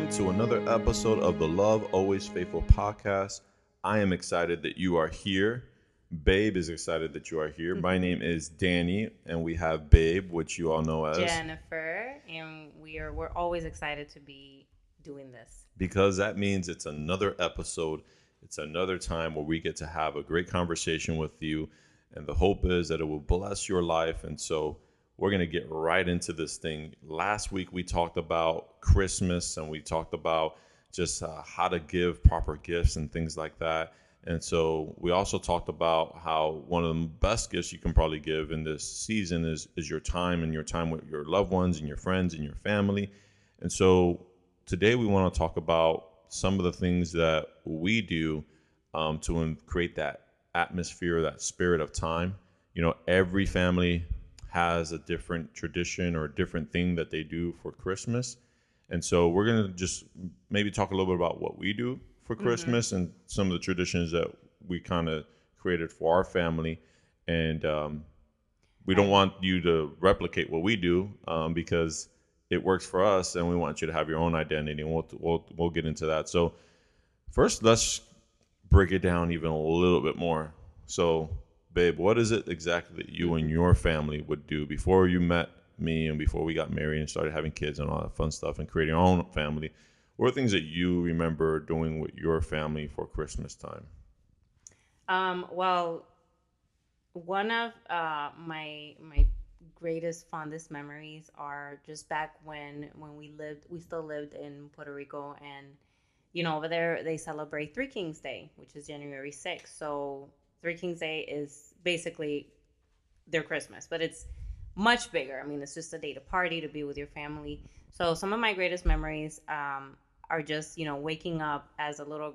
welcome to another episode of the Love Always Faithful podcast. I am excited that you are here. Babe is excited that you are here. My name is Danny, and we have Babe, which you all know as Jennifer, and we are we're always excited to be doing this. because that means it's another episode. It's another time where we get to have a great conversation with you. And the hope is that it will bless your life. And so we're going to get right into this thing. Last week, we talked about Christmas and we talked about just uh, how to give proper gifts and things like that. And so we also talked about how one of the best gifts you can probably give in this season is, is your time and your time with your loved ones and your friends and your family. And so today we want to talk about some of the things that we do um, to create that atmosphere, that spirit of time. You know, every family has a different tradition or a different thing that they do for Christmas. And so we're going to just maybe talk a little bit about what we do for Christmas and some of the traditions that we kind of created for our family. And um, we don't want you to replicate what we do um, because it works for us, and we want you to have your own identity, and we'll we'll we'll get into that. So first, let's break it down even a little bit more. So, babe, what is it exactly that you and your family would do before you met me and before we got married and started having kids and all that fun stuff and creating our own family? What are things that you remember doing with your family for Christmas time? Um, well, one of uh, my my greatest fondest memories are just back when when we lived we still lived in Puerto Rico and you know over there they celebrate Three Kings Day which is January 6th so Three Kings Day is basically their Christmas but it's much bigger. I mean it's just a day to party to be with your family. So some of my greatest memories um, are just you know waking up as a little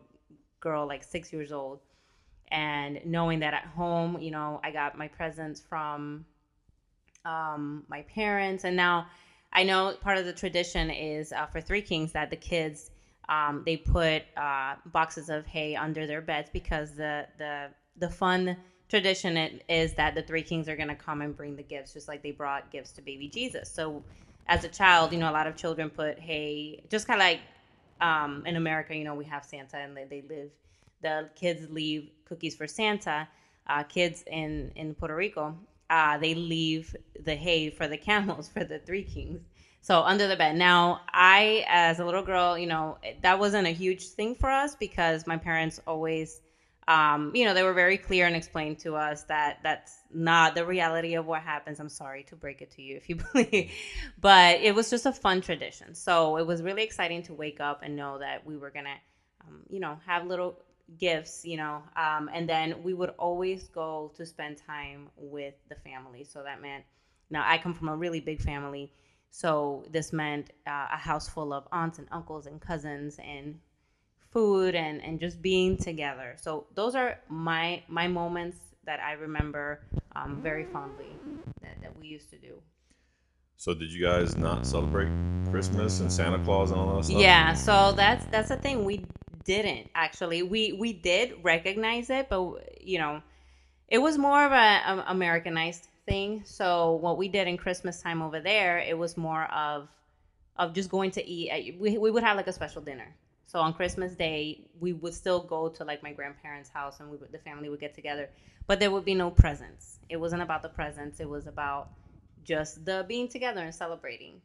girl like six years old and knowing that at home you know I got my presents from um, my parents, and now I know part of the tradition is uh, for Three Kings that the kids um, they put uh, boxes of hay under their beds because the the the fun tradition it, is that the Three Kings are going to come and bring the gifts, just like they brought gifts to baby Jesus. So as a child, you know, a lot of children put hay, just kind of like um, in America, you know, we have Santa and they, they live. The kids leave cookies for Santa. Uh, kids in in Puerto Rico, uh, they leave the hay for the camels for the three kings. So under the bed. Now, I, as a little girl, you know, that wasn't a huge thing for us because my parents always, um, you know, they were very clear and explained to us that that's not the reality of what happens. I'm sorry to break it to you if you believe, but it was just a fun tradition. So it was really exciting to wake up and know that we were gonna, um, you know, have little gifts, you know, um, and then we would always go to spend time with the family. So that meant, now I come from a really big family, so this meant uh, a house full of aunts and uncles and cousins and food and and just being together. So those are my my moments that I remember um, very fondly that, that we used to do. So, did you guys not celebrate Christmas and Santa Claus and all that stuff? Yeah, so that's that's the thing we didn't actually. We we did recognize it, but you know, it was more of a, a Americanized thing. So what we did in Christmas time over there, it was more of of just going to eat. At, we we would have like a special dinner. So on Christmas Day, we would still go to like my grandparents' house, and we would, the family would get together. But there would be no presents. It wasn't about the presents. It was about just the being together and celebrating.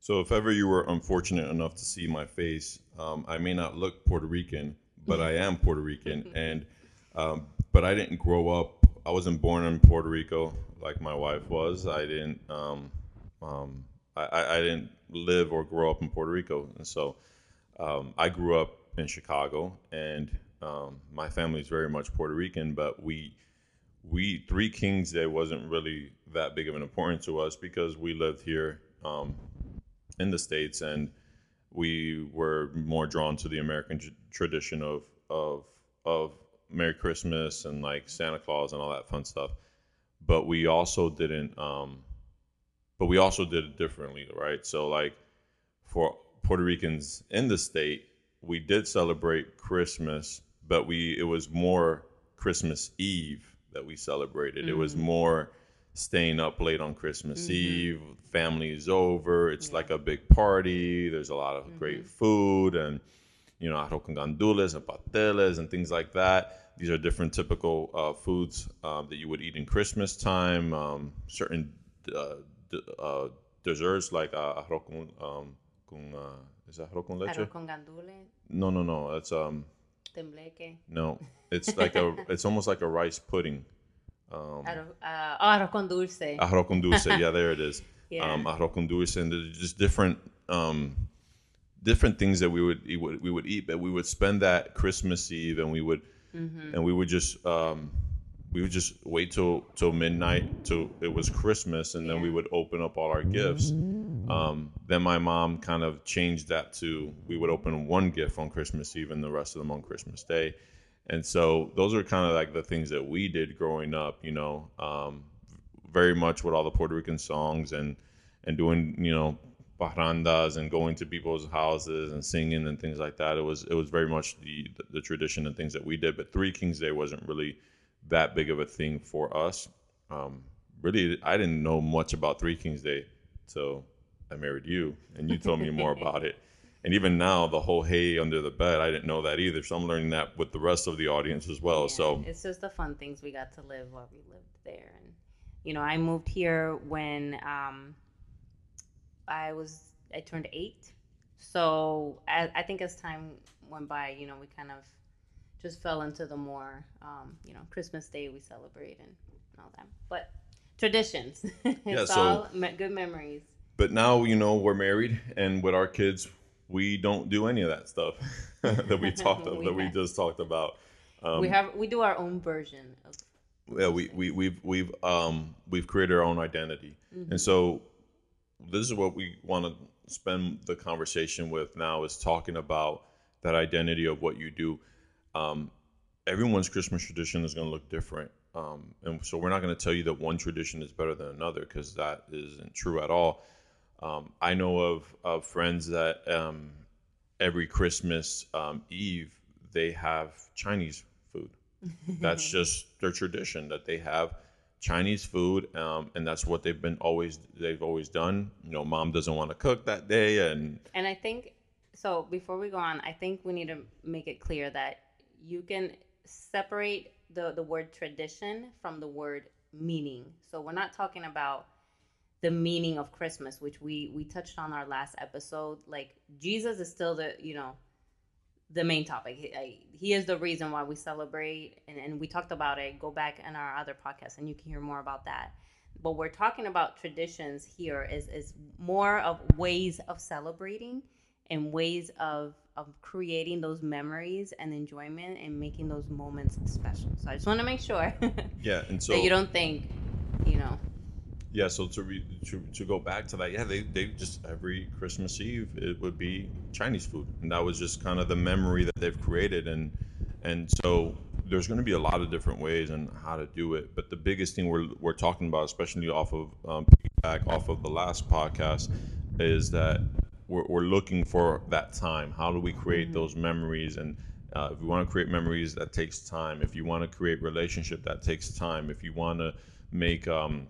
So, if ever you were unfortunate enough to see my face, um, I may not look Puerto Rican, but I am Puerto Rican, and um, but I didn't grow up. I wasn't born in Puerto Rico like my wife was. I didn't. Um, um, I, I I didn't live or grow up in Puerto Rico, and so um, I grew up in Chicago, and um, my family is very much Puerto Rican, but we we Three Kings Day wasn't really that big of an importance to us because we lived here um, in the states and we were more drawn to the American tr- tradition of of of Merry Christmas and like Santa Claus and all that fun stuff. But we also didn't. Um, but we also did it differently, right? So like for Puerto Ricans in the state, we did celebrate Christmas, but we it was more Christmas Eve that we celebrated. It was more staying up late on Christmas Mhm. Eve. Family is over. It's Yeah. like a big party. There's a lot of Mhm. great food and you know arroz con gandules and pasteles and things like that. These are different typical uh, foods um, that you would eat in Christmas time. Um, certain uh, d- uh, desserts like uh, arroz con, um, con uh, is that arroz con leche? Arroz con gandules, No, no, no. It's um tembleque. no. It's like a. it's almost like a rice pudding. Um, Arroz, uh, oh, arroz con dulce. arroz con dulce. Yeah, there it is. Yeah. Um, arroz con dulce, and there's just different, um, different things that we would, we would we would eat. But we would spend that Christmas Eve, and we would, Mm-hmm. and we would just, um, we would just wait till till midnight till it was Christmas, and then we would open up all our gifts. Um, then my mom kind of changed that to we would open one gift on Christmas Eve and the rest of them on Christmas Day. And so those are kind of like the things that we did growing up, you know, um, very much with all the Puerto Rican songs and and doing, you know, parrandas and going to people's houses and singing and things like that. It was it was very much the the tradition and things that we did. But Three Kings Day wasn't really that big of a thing for us. Um, really, I didn't know much about Three Kings Day till I married you, and you told me more about it. And even now, the whole hay under the bed, I didn't know that either. So I'm learning that with the rest of the audience as well. Yeah, So it's just the fun things we got to live while we lived there, and you know, I moved here when um, I was I turned eight. So I, I think as time went by, you know, we kind of just fell into the more, um, you know, Christmas Day we celebrate and, and all that. But traditions, it's so- all me- good memories. but now you know we're married, and with our kids, we don't do any of that stuff that we talked of, We that we just talked about. Um, we have we do our own version of. yeah, we, we we've we've um we've created our own identity, Mm-hmm. and so this is what we want to spend the conversation with now is talking about that identity of what you do. Um, everyone's Christmas tradition is going to look different, um, and so we're not going to tell you that one tradition is better than another because that isn't true at all. Um, I know of of friends that um, every Christmas um, Eve they have Chinese food. That's just their tradition that they have Chinese food, um, and that's what they've been always they've always done. You know, mom doesn't want to cook that day, and And I think so. Before we go on, I think we need to make it clear that you can separate the the word tradition from the word meaning. So we're not talking about the meaning of Christmas, which we we touched on our last episode. Like Jesus is still the you know the main topic. He, I- he is the reason why we celebrate, and, and we talked about it. Go back in our other podcast, and you can hear more about that. But we're talking about traditions here is is more of ways of celebrating and ways of of creating those memories and enjoyment and making those moments special. So I just want to make sure yeah, and so that you don't think, you know, yeah, so to, re, to to go back to that, yeah, they they just every Christmas Eve it would be Chinese food, and that was just kind of the memory that they've created, and and so there's going to be a lot of different ways and how to do it, but the biggest thing we're we're talking about, especially off of um, back off of the last podcast, is that we're, we're looking for that time. How do we create those memories and uh, if you want to create memories, that takes time. If you want to create relationship, that takes time. If you want to make um,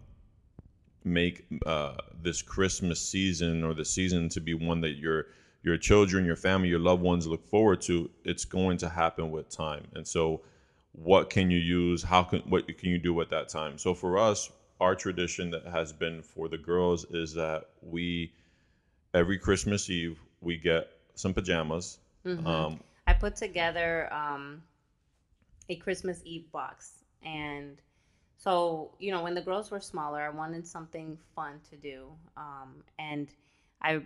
make uh, this Christmas season or the season to be one that your your children, your family, your loved ones look forward to, it's going to happen with time. And so, what can you use? How can what can you do at that time? So for us, our tradition that has been for the girls is that we every Christmas Eve we get some pajamas. Um, I put together um, a Christmas Eve box. And so, you know, when the girls were smaller, I wanted something fun to do. Um, and I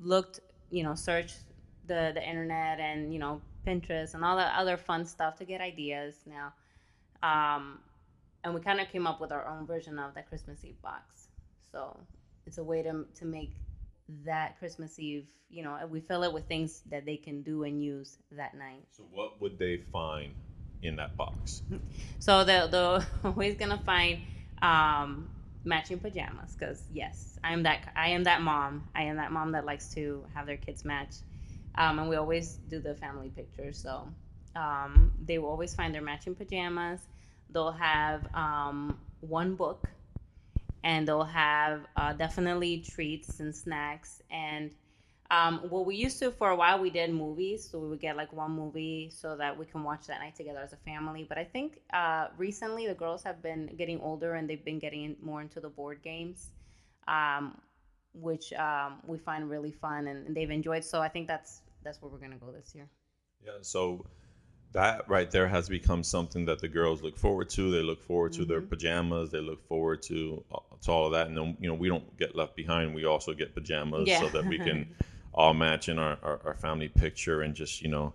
looked, you know, searched the, the internet and, you know, Pinterest and all the other fun stuff to get ideas now. Um, and we kind of came up with our own version of that Christmas Eve box. So it's a way to, to make that Christmas Eve, you know, we fill it with things that they can do and use that night. so what would they find in that box? So they're, they're always gonna find um, matching pajamas because yes, I am that I am that mom. I am that mom that likes to have their kids match, um, and we always do the family pictures. So um, they will always find their matching pajamas. They'll have um, one book and they'll have uh, definitely treats and snacks. And um, what we used to for a while we did movies. So we would get like one movie so that we can watch that night together as a family. But i think uh, recently the girls have been getting older and they've been getting more into the board games um, which um, we find really fun and, and they've enjoyed. So i think that's that's where we're going to go this year. Yeah, so that right there has become something that the girls look forward to. They look forward to their pajamas. They look forward to uh, to all of that, and then you know we don't get left behind. We also get pajamas Yeah. so that we can all match in our, our, our family picture and just you know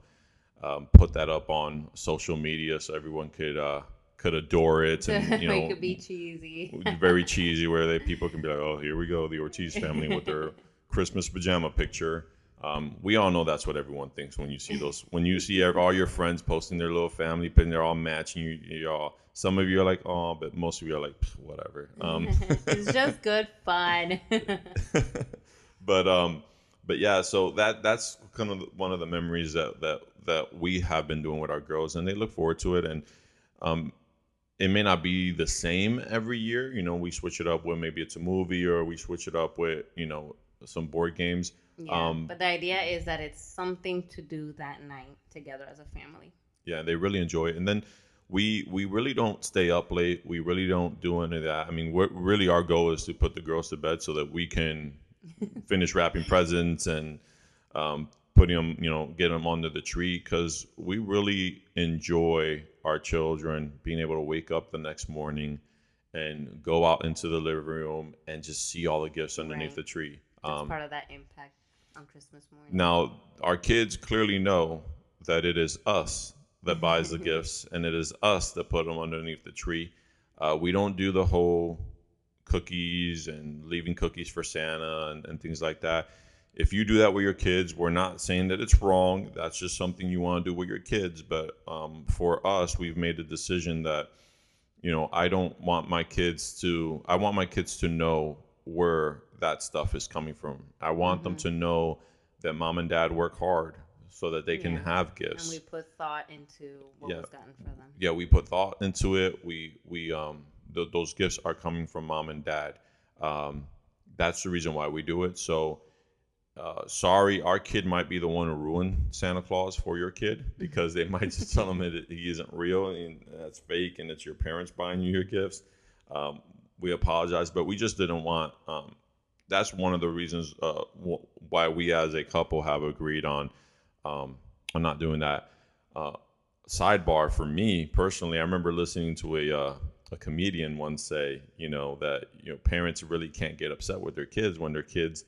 um, put that up on social media so everyone could uh, could adore it and you know it could be cheesy very cheesy where they people can be like, oh, here we go, the Ortiz family with their Christmas pajama picture. Um, we all know that's what everyone thinks when you see those. When you see all your friends posting their little family pic, and they're all matching. You, you all. Some of you are like, oh, but most of you are like, whatever. Um, it's just good fun but um, but yeah. So that that's kind of one of the memories that that that we have been doing with our girls, and they look forward to it. And um, it may not be the same every year. You know, we switch it up with maybe it's a movie, or we switch it up with you know some board games. Yeah, Um, but the idea is that it's something to do that night together as a family. yeah they really enjoy it and then we we really don't stay up late we really don't do any of that i mean we're, really our goal is to put the girls to bed so that we can finish wrapping presents and um, putting them you know get them under the tree because we really enjoy our children being able to wake up the next morning and go out into the living room and just see all the gifts underneath Right. the tree That's um, part of that impact on Christmas morning. now, our kids clearly know that it is us that buys the gifts and it is us that put them underneath the tree. Uh, we don't do the whole cookies and leaving cookies for Santa and, and things like that. If you do that with your kids, we're not saying that it's wrong. That's just something you want to do with your kids. But um, for us, we've made a decision that, you know, I don't want my kids to, I want my kids to know where that stuff is coming from. I want them to know that mom and dad work hard so that they can Yeah. have and gifts we put thought into what Yeah. was gotten for them. yeah we put thought into it we we um th- those gifts are coming from mom and dad um that's the reason why we do it so uh, sorry our kid might be the one to ruin santa claus for your kid because they might just tell him that he isn't real and that's fake and it's your parents buying you your gifts um, we apologize but we just didn't want um, that's one of the reasons uh, wh- why we as a couple have agreed on um, on not doing that uh, sidebar for me personally, I remember listening to a uh, a comedian once say, you know, that you know parents really can't get upset with their kids when their kids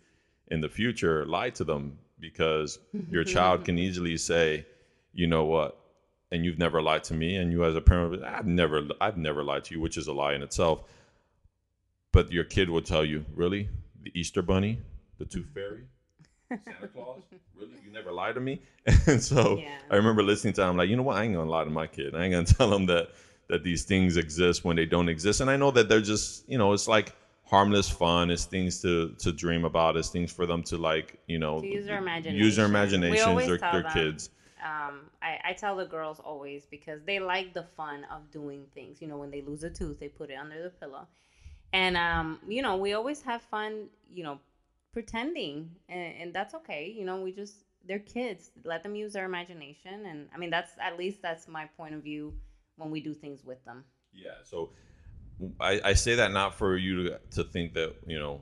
in the future lie to them because your child can easily say, you know what, and you've never lied to me, and you as a parent, I've never I've never lied to you, which is a lie in itself. But your kid will tell you, really, the Easter Bunny, the Tooth Fairy, Santa Claus, really, you never lie to me. And so Yeah. I remember listening to him like, you know what? I ain't gonna lie to my kid. I ain't gonna tell him that that these things exist when they don't exist. And I know that they're just, you know, it's like harmless fun. It's things to to dream about. It's things for them to like, you know, To use their use their imagination. Imaginations. They're, tell them. kids. Um, I, I tell the girls always because they like the fun of doing things. You know, when they lose a tooth, they put it under the pillow. And, um, you know, we always have fun, you know, pretending. And, and that's okay. You know, we just, they're kids. Let them use their imagination. And I mean, that's at least that's my point of view when we do things with them. Yeah. So I, I say that not for you to, to think that, you know,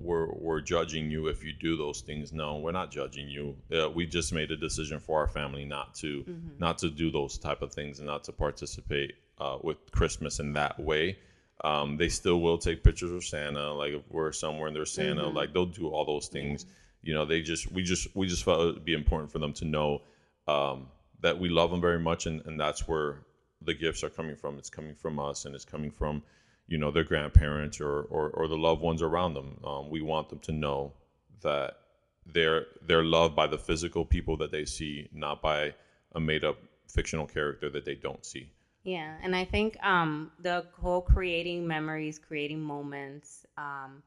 we're, we're judging you if you do those things. No, we're not judging you. Uh, we just made a decision for our family not to not to do those type of things and not to participate uh, with Christmas in that way. Um, they still will take pictures of Santa. Like if we're somewhere and there's Santa, like they'll do all those things. You know, they just we just we just felt it'd be important for them to know um, that we love them very much, and, and that's where the gifts are coming from. It's coming from us, and it's coming from you know their grandparents or or, or the loved ones around them. Um, we want them to know that they're they're loved by the physical people that they see, not by a made up fictional character that they don't see. Yeah, and I think um, the whole creating memories, creating moments, um,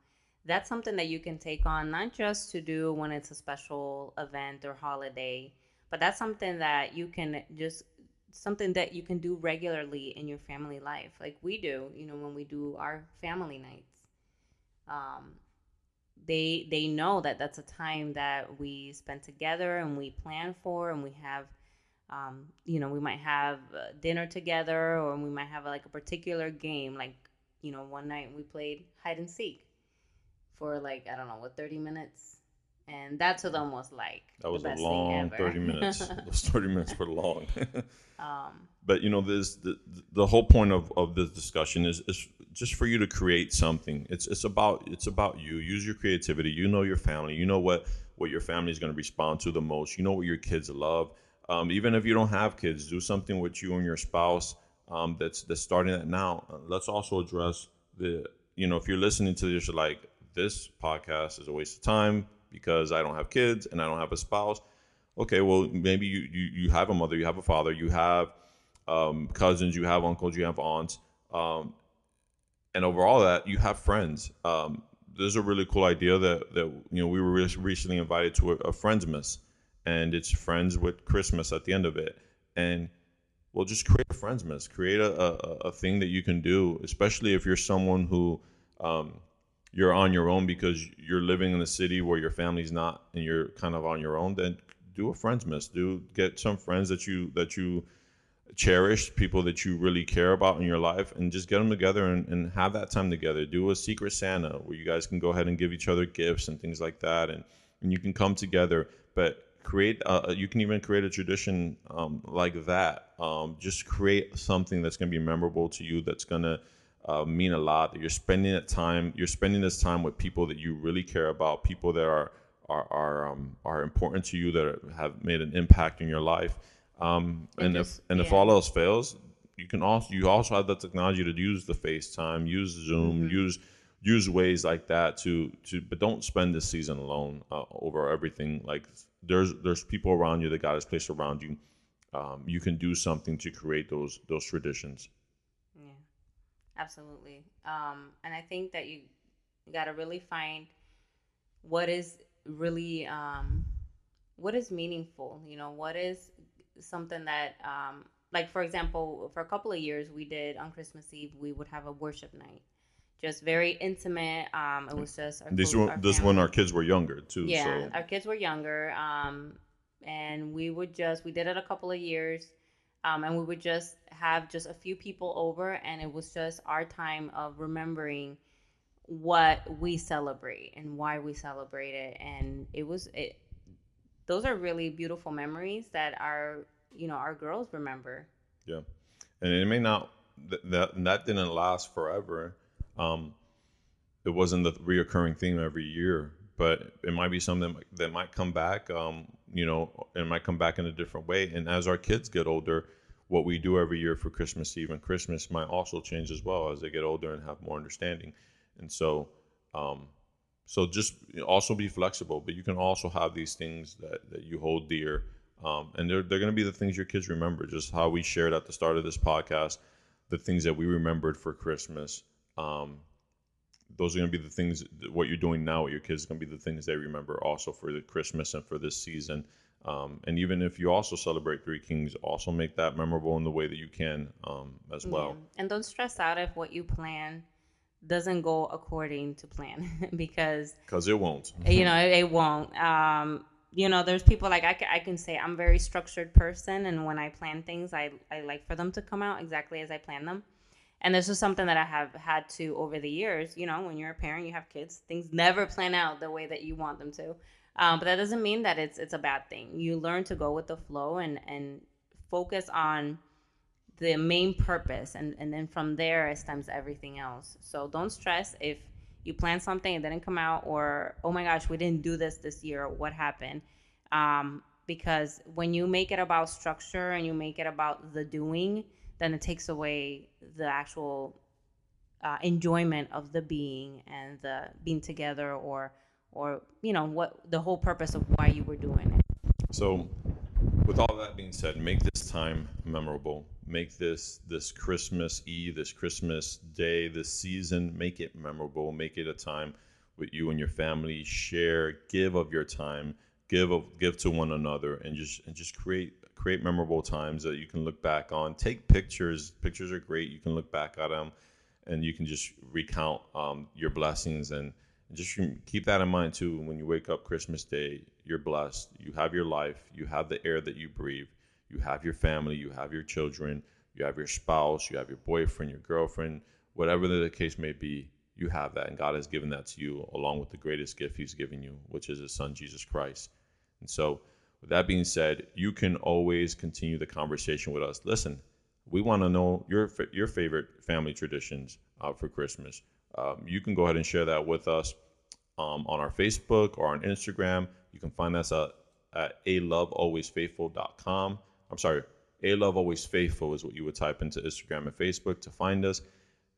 that's something that you can take on, not just to do when it's a special event or holiday, but that's something that you can just something that you can do regularly in your family life, like we do. You know, when we do our family nights. um, they they know that that's a time that we spend together and we plan for and we have um, you know we might have uh, dinner together or we might have like a particular game like you know one night we played hide and seek for like i don't know what 30 minutes? And that to them was like That was the a long 30 minutes. Those 30 minutes were long. um, but you know this the, the whole point of, of this discussion is, is just for you to create something. It's it's about it's about you. Use your creativity. You know your family. You know what what your family is going to respond to the most. You know what your kids love um, even if you don't have kids do something with you and your spouse um, that's that's starting that. Now Uh, let's also address the you know if you're listening to this like this podcast is a waste of time because i don't have kids and i don't have a spouse. Okay well maybe you you, you have a mother you have a father you have um, cousins, you have uncles, you have aunts, um, and over all that, you have friends. Um, there's a really cool idea that that you know we were re- recently invited to a, a friendsmas, and it's friends with Christmas at the end of it, and well, just create a friendsmas, create a, a, a thing that you can do, especially if you're someone who um, you're on your own because you're living in a city where your family's not, and you're kind of on your own. Then do a friendsmas. Do get some friends that you that you cherish people that you really care about in your life and just get them together and, and have that time together do a secret santa where you guys can go ahead and give each other gifts and things like that and, and you can come together but create a, you can even create a tradition um, like that. Um, just create something that's going to be memorable to you that's going to uh, mean a lot that you're spending that time you're spending this time with people that you really care about people that are are are, um, are important to you that have made an impact in your life. Um, And and, just- if and if all else fails, you can also you also have the technology to use the FaceTime, use Zoom, Mm-hmm. use use ways like that to to. But don't spend this season alone uh, over everything. Like there's there's people around you that God has placed around you. Um, you can do something to create those those traditions. Yeah, absolutely. Um, and I think that you, you got to really find what is really um, what is meaningful. You know, what is something that um, like for example, for a couple of years we did on Christmas Eve we would have a worship night, just very intimate. Um, it was just our This one, our this our kids were younger too. Yeah, So our kids were younger, um, and we would just we did it a couple of years, um, and we would just have just a few people over, and it was just our time of remembering what we celebrate and why we celebrate it, and it was it. Those are really beautiful memories that our you know our girls remember. Yeah, and it may not th- that that didn't last forever. Um, it wasn't the reoccurring theme every year, but it might be something that might come back. Um, you know, it might come back in a different way. And as our kids get older, what we do every year for Christmas Eve and Christmas might also change as well as they get older and have more understanding. And so, um, so just also be flexible, but you can also have these things that, that you hold dear. Um, and they're, they're going to be the things your kids remember, just how we shared at the start of this podcast, the things that we remembered for Christmas. Um, those are going to be the things, what you're doing now with your kids is going to be the things they remember also for the Christmas and for this season. Um, and even if you also celebrate Three Kings, also make that memorable in the way that you can um, as well. Yeah. And don't stress out if what you plan doesn't go according to plan because Because it won't. you know it, it won't um you know there's people like I, I can say i'm a very structured person and when i plan things i i like for them to come out exactly as i plan them and this is something that i have had to over the years you know when you're a parent you have kids things never plan out the way that you want them to. Um, but that doesn't mean that it's it's a bad thing. You learn to go with the flow and and focus on the main purpose and and then from there it stems everything else. So don't stress if you plan something and didn't come out or oh my gosh we didn't do this this year what happened. Um, because when you make it about structure and you make it about the doing then it takes away the actual uh, enjoyment of the being and the being together or or you know what the whole purpose of why you were doing it So, with all that being said, make this time memorable. Make this this Christmas Eve, this Christmas day, this season, make it memorable. Make it a time with you and your family. Share, give of your time, give of give to one another, and just and just create create memorable times that you can look back on. Take pictures. Pictures are great. You can look back at them and you can just recount um, your blessings and just keep that in mind too. When you wake up Christmas Day, you're blessed. You have your life. You have the air that you breathe. You have your family. You have your children. You have your spouse. You have your boyfriend, your girlfriend, whatever the case may be. You have that, and God has given that to you, along with the greatest gift He's given you, which is His Son Jesus Christ. And so, with that being said, you can always continue the conversation with us. Listen, we want to know your your favorite family traditions uh, for Christmas. Um, you can go ahead and share that with us um, on our Facebook or on Instagram. You can find us at, at a lovealwaysfaithful.com. I'm sorry, a love always faithful is what you would type into Instagram and Facebook to find us.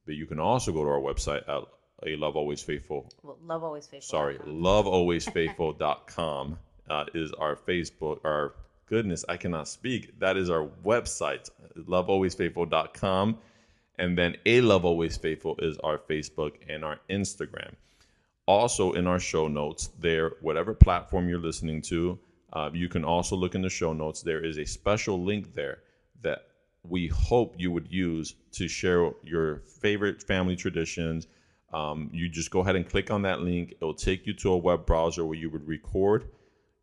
But you can also go to our website at a love always faithful. Well, love always faithful. Sorry, lovealwaysfaithful.com uh, is our Facebook. Our goodness, I cannot speak. That is our website, lovealwaysfaithful.com. And then A Love Always Faithful is our Facebook and our Instagram. Also, in our show notes, there, whatever platform you're listening to, uh, you can also look in the show notes. There is a special link there that we hope you would use to share your favorite family traditions. Um, you just go ahead and click on that link. It'll take you to a web browser where you would record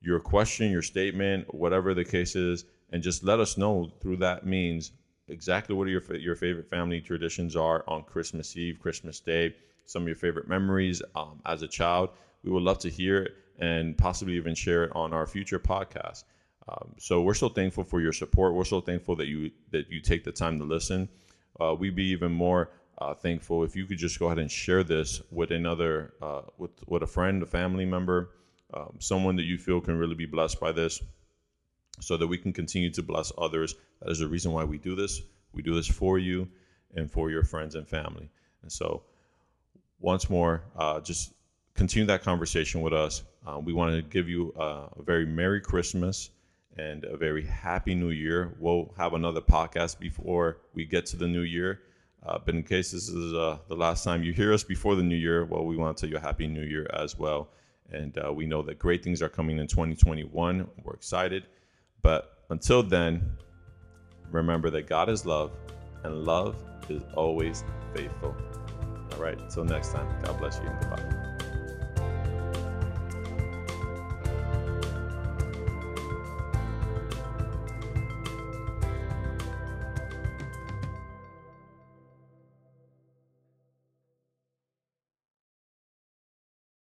your question, your statement, whatever the case is, and just let us know through that means exactly what your your favorite family traditions are on Christmas Eve, Christmas Day, some of your favorite memories um, as a child. We would love to hear it and possibly even share it on our future podcast. Um, so we're so thankful for your support. We're so thankful that you that you take the time to listen. Uh, we'd be even more uh, thankful if you could just go ahead and share this with another, uh, with with a friend, a family member, um, someone that you feel can really be blessed by this, so that we can continue to bless others. That is the reason why we do this. We do this for you and for your friends and family. And so, once more, uh, just continue that conversation with us. Uh, we want to give you a, a very Merry Christmas and a very Happy New Year. We'll have another podcast before we get to the new year. Uh, but in case this is uh, the last time you hear us before the new year, well, we want to tell you a Happy New Year as well. And uh, we know that great things are coming in 2021. We're excited. But until then, remember that God is love and love is always faithful. All right, until next time, God bless you and goodbye.